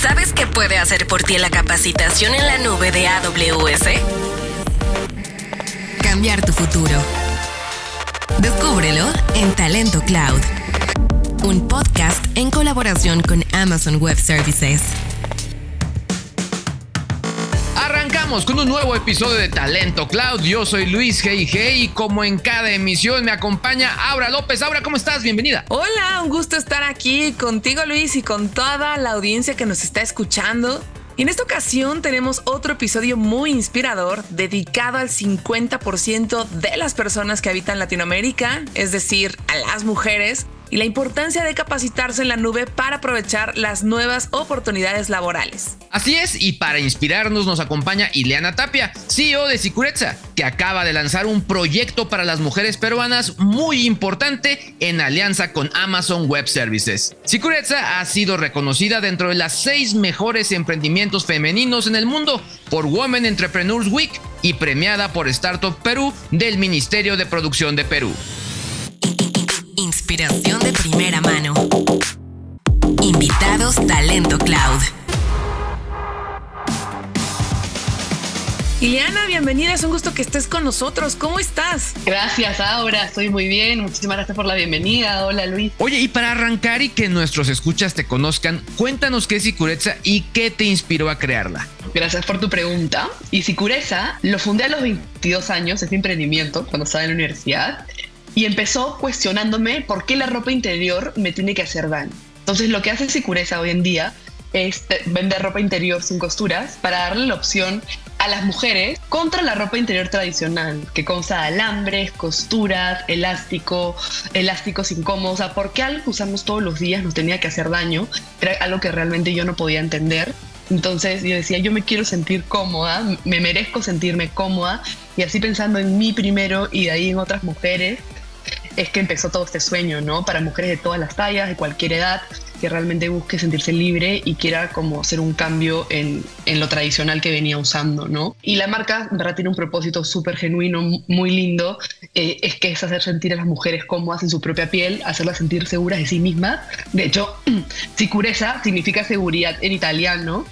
¿Sabes qué puede hacer por ti la capacitación en la nube de AWS? Cambiar tu futuro. Descúbrelo en Talento Cloud, un podcast en colaboración con Amazon Web Services. Con un nuevo episodio de Talento Cloud. Yo soy Luis G.I.G. y como en cada emisión me acompaña Aura López. Aura, ¿cómo estás? Bienvenida. Hola, un gusto estar aquí contigo Luis y con toda la audiencia que nos está escuchando. En esta ocasión tenemos otro episodio muy inspirador dedicado al 50% de las personas que habitan Latinoamérica, es decir, a las mujeres, y la importancia de capacitarse en la nube para aprovechar las nuevas oportunidades laborales. Así es, y para inspirarnos nos acompaña Ileana Tapia, CEO de Sicurezza, que acaba de lanzar un proyecto para las mujeres peruanas muy importante en alianza con Amazon Web Services. Sicurezza ha sido reconocida dentro de las seis mejores emprendimientos femeninos en el mundo por Women Entrepreneurs Week y premiada por Startup Perú del Ministerio de Producción de Perú. Inspiración de primera mano. Invitados Talento Cloud. Ileana, bienvenida, es un gusto que estés con nosotros. ¿Cómo estás? Gracias, Aura, estoy muy bien. Muchísimas gracias por la bienvenida. Hola, Luis. Oye, y para arrancar y que nuestros escuchas te conozcan, cuéntanos qué es Sicurezza y qué te inspiró a crearla. Gracias por tu pregunta. Y Sicurezza lo fundé a los 22 años, este emprendimiento, cuando estaba en la universidad, y empezó cuestionándome por qué la ropa interior me tiene que hacer daño. Entonces, lo que hace Sicurezza hoy en día es vender ropa interior sin costuras para darle la opción a las mujeres contra la ropa interior tradicional, que consta de alambres, costuras, elástico, elásticos incómodos. O sea, ¿por qué algo que usamos todos los días nos tenía que hacer daño? Era algo que realmente yo no podía entender. Entonces yo decía, yo me quiero sentir cómoda, me merezco sentirme cómoda. Y así pensando en mí primero y de ahí en otras mujeres, es que empezó todo este sueño, ¿no? Para mujeres de todas las tallas, de cualquier edad, que realmente busque sentirse libre y quiera como hacer un cambio en, en lo tradicional que venía usando, ¿no? Y la marca, en verdad, tiene un propósito súper genuino, muy lindo, eh, es que es hacer sentir a las mujeres cómodas en su propia piel, hacerlas sentir seguras de sí mismas. De hecho, sicurezza significa seguridad en italiano,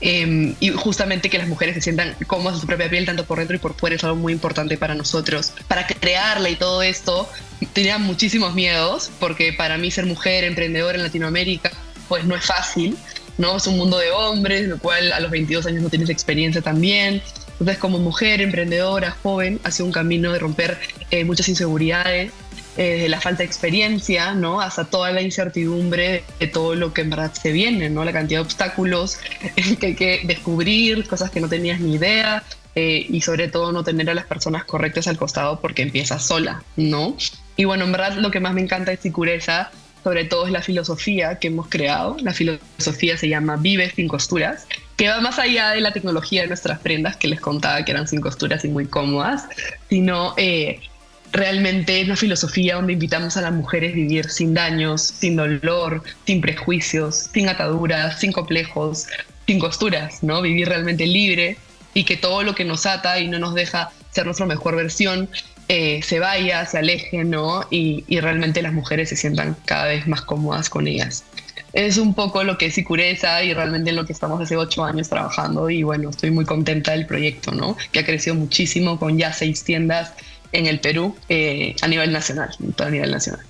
eh, y justamente que las mujeres se sientan cómodas en su propia piel, tanto por dentro y por fuera, es algo muy importante para nosotros. Para crearla y todo esto, tenía muchísimos miedos, porque para mí ser mujer, emprendedora en Latinoamérica, pues no es fácil, ¿no? Es un mundo de hombres, lo cual a los 22 años no tienes experiencia también. Entonces, como mujer, emprendedora, joven, ha sido un camino de romper eh, muchas inseguridades, eh, la falta de experiencia, ¿no? Hasta toda la incertidumbre de todo lo que en verdad se viene, ¿no? La cantidad de obstáculos que hay que descubrir, cosas que no tenías ni idea, eh, y sobre todo no tener a las personas correctas al costado porque empiezas sola, ¿no? Y bueno, en verdad lo que más me encanta de Sicureza, sobre todo es la filosofía que hemos creado. La filosofía se llama Vive sin costuras, que va más allá de la tecnología de nuestras prendas que les contaba que eran sin costuras y muy cómodas, sino eh, realmente es una filosofía donde invitamos a las mujeres a vivir sin daños, sin dolor, sin prejuicios, sin ataduras, sin complejos, sin costuras, ¿no? Vivir realmente libre y que todo lo que nos ata y no nos deja ser nuestra mejor versión eh, se vaya, se aleje, ¿no? Y, y, realmente las mujeres se sientan cada vez más cómodas con ellas. Es un poco lo que es Sicureza y realmente en lo que estamos hace ocho años trabajando y bueno, estoy muy contenta del proyecto, ¿no? Que ha crecido muchísimo con ya seis tiendas en el Perú eh, a nivel nacional, a nivel nacional.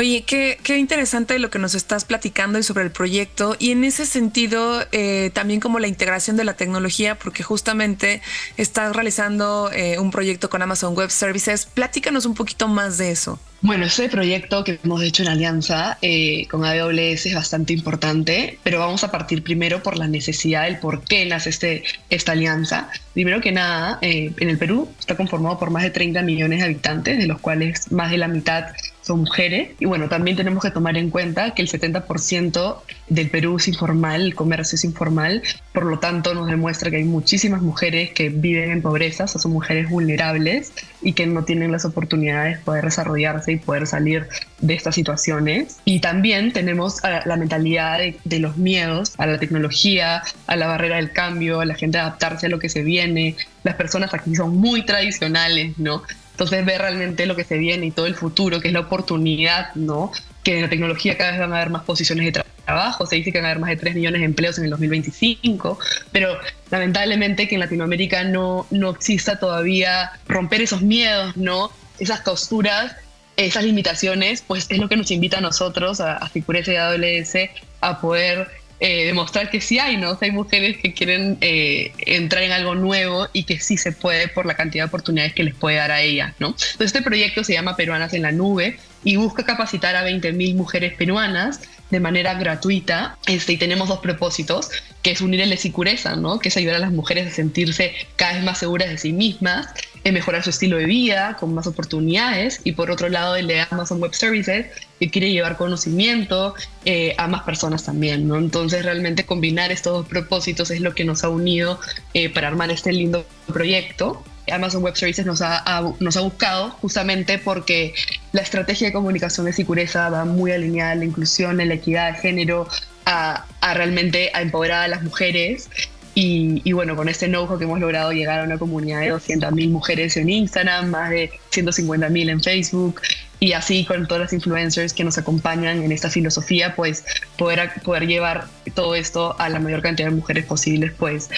Oye, qué, qué, interesante lo que nos estás platicando y sobre el proyecto. Y en ese sentido, eh, también como la integración de la tecnología, porque justamente estás realizando eh, un proyecto con Amazon Web Services. Platícanos un poquito más de eso. Bueno, ese proyecto que hemos hecho en alianza eh, con AWS es bastante importante, pero vamos a partir primero por la necesidad del por qué nace este, esta alianza. Primero que nada, eh, en el Perú está conformado por más de 30 millones de habitantes, de los cuales más de la mitad son mujeres. Y bueno, también tenemos que tomar en cuenta que el 70% del Perú es informal, el comercio es informal, por lo tanto nos demuestra que hay muchísimas mujeres que viven en pobreza, o sea, son mujeres vulnerables y que no tienen las oportunidades de poder desarrollarse y poder salir de estas situaciones. Y también tenemos la mentalidad de, de, los miedos a la tecnología, a la barrera del cambio, a la gente adaptarse a lo que se viene. Las personas aquí son muy tradicionales, ¿no? Entonces ver realmente lo que se viene y todo el futuro, que es la oportunidad, ¿no? Que en la tecnología cada vez van a haber más posiciones de trabajo, se dice que van a haber más de 3 millones de empleos en el 2025, pero lamentablemente que en Latinoamérica no, no exista todavía romper esos miedos, ¿no? Esas costuras, esas limitaciones, pues es lo que nos invita a nosotros, a, a Figureza y AWS, a poder eh, demostrar que sí hay, ¿no? hay mujeres que quieren eh, entrar en algo nuevo y que sí se puede por la cantidad de oportunidades que les puede dar a ellas, ¿no? Entonces este proyecto se llama Peruanas en la Nube y busca capacitar a 20.000 mujeres peruanas de manera gratuita. Este, y tenemos dos propósitos, que es unir el Esicureza, ¿no? que es ayudar a las mujeres a sentirse cada vez más seguras de sí mismas, en mejorar su estilo de vida con más oportunidades, y por otro lado el de Amazon Web Services, que quiere llevar conocimiento eh, a más personas también. ¿no? Entonces realmente combinar estos dos propósitos es lo que nos ha unido eh, para armar este lindo proyecto. Amazon Web Services nos ha, nos ha buscado justamente porque la estrategia de comunicación de Sicureza va muy alineada a la inclusión, a la equidad de género, a, realmente a empoderar a las mujeres. Y, bueno, con este know que hemos logrado llegar a una comunidad de 200.000 mujeres en Instagram, más de 150.000 en Facebook, y así con todas las influencers que nos acompañan en esta filosofía, pues poder, poder llevar todo esto a la mayor cantidad de mujeres posibles, pues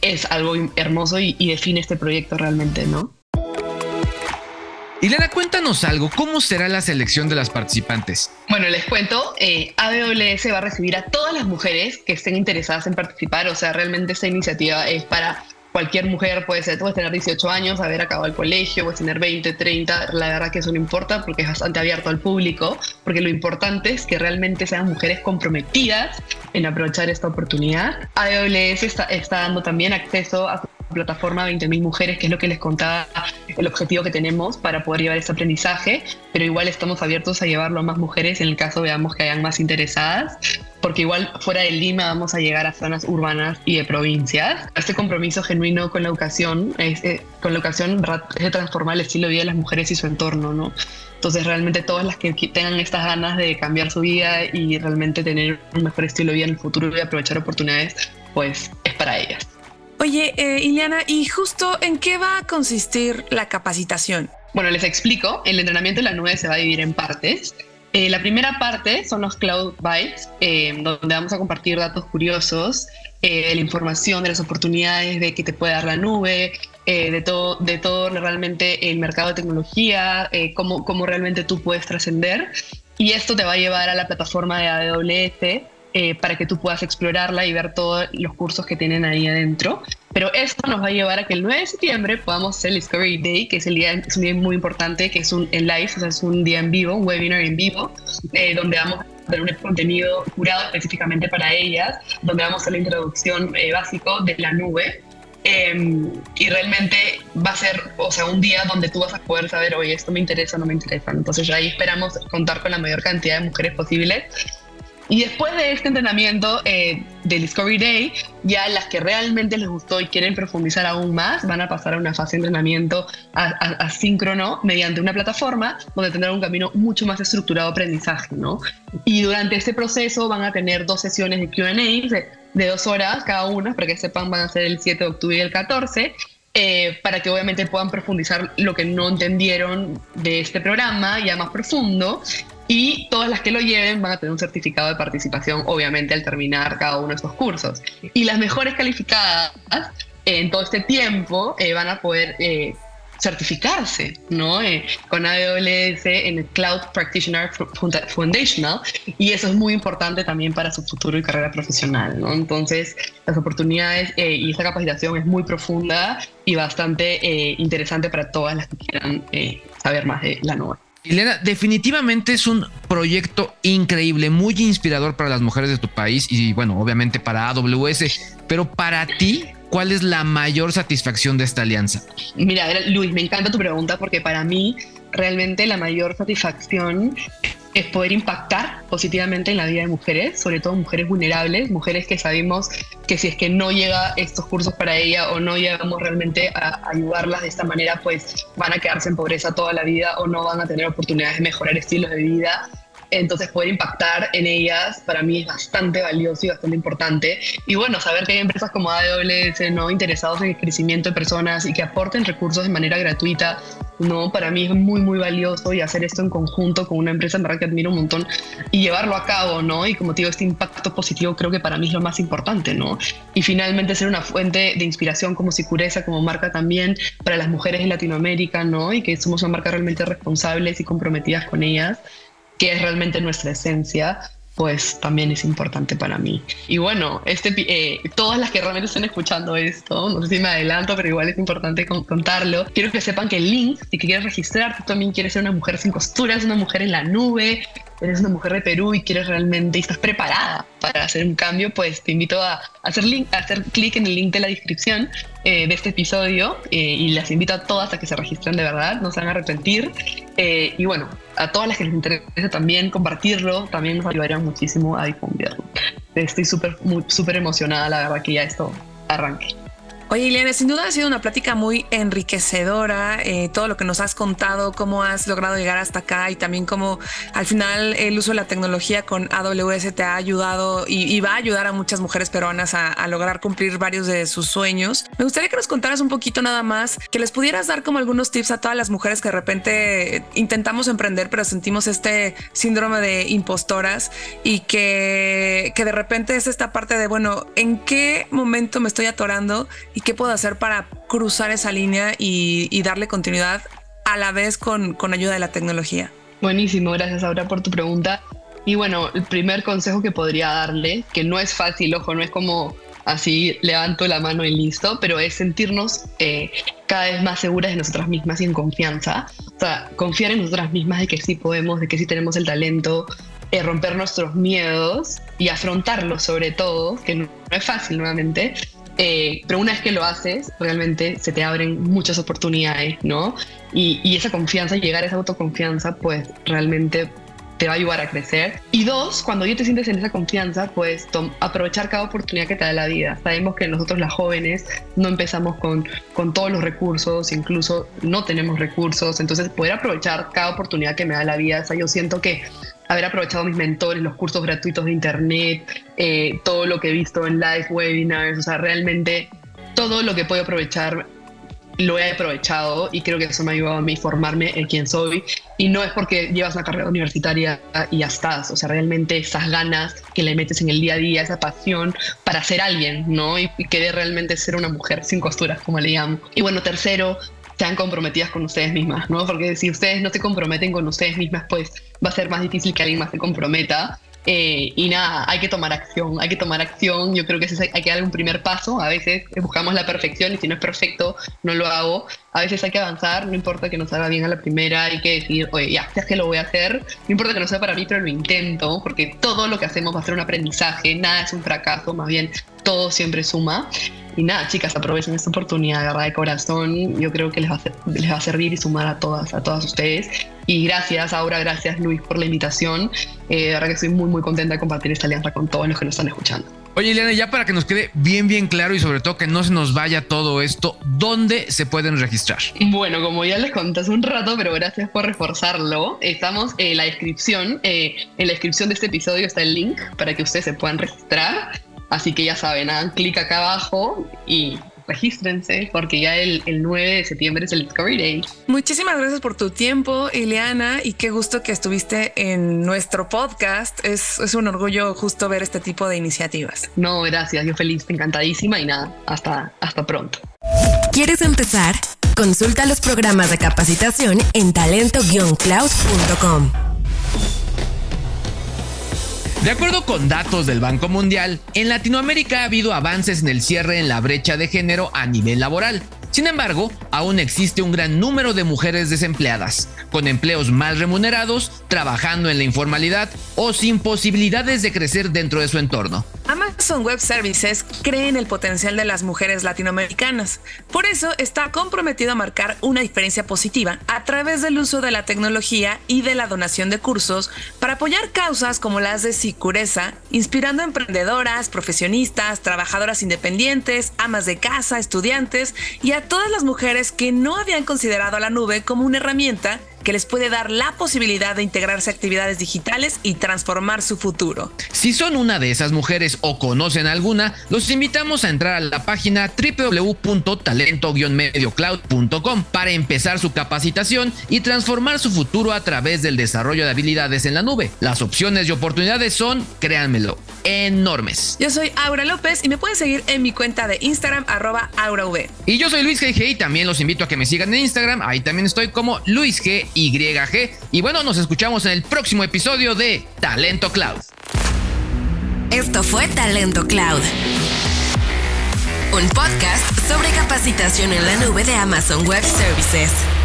es algo hermoso y, define este proyecto realmente, ¿no? Ileana, cuéntanos algo, ¿cómo será la selección de las participantes? Bueno, les cuento, eh, AWS va a recibir a todas las mujeres que estén interesadas en participar, o sea, realmente esta iniciativa es para cualquier mujer puede ser, puedes tener 18 años, haber acabado el colegio, puedes tener 20, 30, la verdad que eso no importa porque es bastante abierto al público, porque lo importante es que realmente sean mujeres comprometidas en aprovechar esta oportunidad. AWS está, está dando también acceso a plataforma 20.000 mujeres, que es lo que les contaba el objetivo que tenemos para poder llevar este aprendizaje, pero igual estamos abiertos a llevarlo a más mujeres en el caso veamos que hayan más interesadas porque igual fuera de Lima vamos a llegar a zonas urbanas y de provincias. Este compromiso genuino con la educación, es, eh, con la educación es de transformar el estilo de vida de las mujeres y su entorno, ¿no? Entonces realmente todas las que tengan estas ganas de cambiar su vida y realmente tener un mejor estilo de vida en el futuro y aprovechar oportunidades, pues es para ellas. Oye, eh, Ileana, ¿y justo en qué va a consistir la capacitación? Bueno, les explico. El entrenamiento en la nube se va a dividir en partes. Eh, la primera parte son los Cloud Bytes, eh, donde vamos a compartir datos curiosos, eh, la información de las oportunidades de que te puede dar la nube, de, todo, de todo realmente el mercado de tecnología, cómo, cómo realmente tú puedes trascender. Y esto te va a llevar a la plataforma de AWS eh, para que tú puedas explorarla y ver todos los cursos que tienen ahí adentro. Pero esto nos va a llevar a que el 9 de septiembre podamos hacer el Discovery Day, que es, el día, es un día muy importante, que es un en live, o sea, es un día en vivo, un webinar en vivo, eh, donde vamos a tener un contenido curado específicamente para ellas, donde vamos a hacer la introducción eh, básico de la nube, em, y realmente va a ser, o sea, un día donde tú vas a poder saber, oye, esto me interesa o no me interesa. Entonces ahí esperamos contar con la mayor cantidad de mujeres posibles y después de este entrenamiento eh, del Discovery Day, ya las que realmente les gustó y quieren profundizar aún más van a pasar a una fase de entrenamiento asíncrono mediante una plataforma donde tendrán un camino mucho más estructurado de aprendizaje, ¿no? Y durante este proceso van a tener dos sesiones de QA de, de dos horas cada una, para que sepan, van a ser el 7 de octubre y el 14. Eh, para que obviamente puedan profundizar lo que no entendieron de este programa ya más profundo y todas las que lo lleven van a tener un certificado de participación, obviamente, al terminar cada uno de estos cursos. Y las mejores calificadas en todo este tiempo eh, van a poder eh, certificarse ¿no? Eh, con AWS en el Cloud Practitioner Foundational y eso es muy importante también para su futuro y carrera profesional. ¿no? Entonces, las oportunidades y esta capacitación es muy profunda y bastante interesante para todas las que quieran saber más de la nube. Elena, definitivamente es un proyecto increíble, muy inspirador para las mujeres de tu país y bueno, obviamente para AWS, pero para ti, ¿cuál es la mayor satisfacción de esta alianza? Mira, Luis, me encanta tu pregunta porque para mí realmente la mayor satisfacción es poder impactar positivamente en la vida de mujeres, sobre todo mujeres vulnerables, mujeres que sabemos que si es que no llega estos cursos para ella o no llegamos realmente a ayudarlas de esta manera, pues van a quedarse en pobreza toda la vida o no van a tener oportunidades de mejorar estilos de vida Entonces poder impactar en ellas para mí es bastante valioso y bastante importante. Y bueno, saber que hay empresas como AWS no interesados en el crecimiento de personas y que aporten recursos de manera gratuita, no, para mí es muy muy valioso y hacer esto en conjunto con una empresa en verdad que admiro un montón y llevarlo a cabo, ¿no? Y como te digo, este impacto positivo creo que para mí es lo más importante, ¿no? Y finalmente ser una fuente de inspiración como Sicureza, como marca también para las mujeres en Latinoamérica, ¿no? Y que somos una marca realmente responsables y comprometidas con ellas que es realmente nuestra esencia, pues también es importante para mí. Y bueno, este, eh, todas las que realmente estén escuchando esto, no sé si me adelanto, pero igual es importante contarlo, quiero que sepan que el link, si quieres registrar, tú también quieres ser una mujer sin costuras, una mujer en la nube, eres una mujer de Perú y quieres realmente y estás preparada para hacer un cambio, pues te invito a hacer, hacer clic en el link de la descripción eh, de este episodio eh, y las invito a todas a que se registren de verdad, no se van a arrepentir. Eh, y bueno, a todas las que les interese también compartirlo, también nos ayudaría muchísimo a difundirlo. Estoy súper súper emocionada, la verdad, que ya esto arranque. Oye, Ileana, sin duda ha sido una plática muy enriquecedora, eh, todo lo que nos has contado, cómo has logrado llegar hasta acá y también cómo al final el uso de la tecnología con AWS te ha ayudado y, va a ayudar a muchas mujeres peruanas a, lograr cumplir varios de sus sueños. Me gustaría que nos contaras un poquito nada más, que les pudieras dar como algunos tips a todas las mujeres que de repente intentamos emprender, pero sentimos este síndrome de impostoras y que, que de repente es esta parte de, bueno, ¿en qué momento me estoy atorando? Y qué puedo hacer para cruzar esa línea y, darle continuidad a la vez con, con ayuda de la tecnología. Buenísimo, gracias ahora por tu pregunta. Y bueno, el primer consejo que podría darle, que no es fácil, ojo, no es como así levanto la mano y listo, pero es sentirnos eh, cada vez más seguras de nosotras mismas y en confianza. O sea, confiar en nosotras mismas de que sí podemos, de que sí tenemos el talento, eh, romper nuestros miedos y afrontarlos sobre todo, que no es fácil nuevamente, eh, pero una vez que lo haces, realmente se te abren muchas oportunidades, ¿no? Y, esa confianza, llegar a esa autoconfianza, pues realmente te va a ayudar a crecer. Y dos, cuando ya te sientes en esa confianza, pues aprovechar cada oportunidad que te da la vida. Sabemos que nosotros las jóvenes no empezamos con, con todos los recursos, incluso no tenemos recursos, entonces poder aprovechar cada oportunidad que me da la vida. O sea, yo siento que haber aprovechado mis mentores, los cursos gratuitos de internet, eh, todo lo que he visto en live webinars, o sea, realmente todo lo que puedo aprovechar lo he aprovechado y creo que eso me ha ayudado a mí formarme en quién soy. Y no es porque llevas una carrera universitaria y ya estás, o sea, realmente esas ganas que le metes en el día a día, esa pasión para ser alguien, ¿no? Y, y querer realmente ser una mujer sin costuras, como le llamo. Y bueno, tercero, sean comprometidas con ustedes mismas, ¿no? Porque si ustedes no se comprometen con ustedes mismas, pues va a ser más difícil que alguien más se comprometa. Eh, y nada, hay que tomar acción, hay que tomar acción. Yo creo que hay que dar un primer paso. A veces buscamos la perfección y si no es perfecto, no lo hago. A veces hay que avanzar, no importa que no salga bien a la primera, hay que decir, oye, ya, ya que lo voy a hacer. No importa que no sea para mí, pero lo intento, porque todo lo que hacemos va a ser un aprendizaje, nada es un fracaso, más bien todo siempre suma. Y nada, chicas, aprovechen esta oportunidad, verdad, de corazón. Yo creo que les va, a, les va a servir y sumar a todas, a todas ustedes. Y gracias, Aura, gracias, Luis, por la invitación. Eh, de verdad que estoy muy, muy contenta de compartir esta alianza con todos los que nos están escuchando. Oye, Eliana, ya para que nos quede bien, bien claro y sobre todo que no se nos vaya todo esto, ¿dónde se pueden registrar? Bueno, como ya les conté hace un rato, pero gracias por reforzarlo, estamos en la descripción. Eh, en la descripción de este episodio está el link para que ustedes se puedan registrar. Así que ya saben, hagan clic acá abajo y regístrense porque ya el, 9 de septiembre es el Discovery Day. Muchísimas gracias por tu tiempo, Ileana, y qué gusto que estuviste en nuestro podcast. Es, es un orgullo justo ver este tipo de iniciativas. No, gracias, yo feliz, encantadísima y nada, hasta, hasta pronto. ¿Quieres empezar? Consulta los programas de capacitación en talento-cloud.com. De acuerdo con datos del Banco Mundial, en Latinoamérica ha habido avances en el cierre en la brecha de género a nivel laboral. Sin embargo, aún existe un gran número de mujeres desempleadas, con empleos mal remunerados, trabajando en la informalidad o sin posibilidades de crecer dentro de su entorno. Amazon Web Services cree en el potencial de las mujeres latinoamericanas. Por eso está comprometido a marcar una diferencia positiva a través del uso de la tecnología y de la donación de cursos para apoyar causas como las de Sicureza, inspirando a emprendedoras, profesionistas, trabajadoras independientes, amas de casa, estudiantes y a todas las mujeres que no habían considerado a la nube como una herramienta que les puede dar la posibilidad de integrarse a actividades digitales y transformar su futuro. Si son una de esas mujeres o conocen alguna, los invitamos a entrar a la página www.talento-mediocloud.com para empezar su capacitación y transformar su futuro a través del desarrollo de habilidades en la nube. Las opciones y oportunidades son, créanmelo, enormes. Yo soy Aura López y me pueden seguir en mi cuenta de Instagram arroba AuraV. Y yo soy Luis GG y también los invito a que me sigan en Instagram. Ahí también estoy como LuisGYG. Y bueno, nos escuchamos en el próximo episodio de Talento Cloud. Esto fue Talento Cloud. Un podcast sobre capacitación en la nube de Amazon Web Services.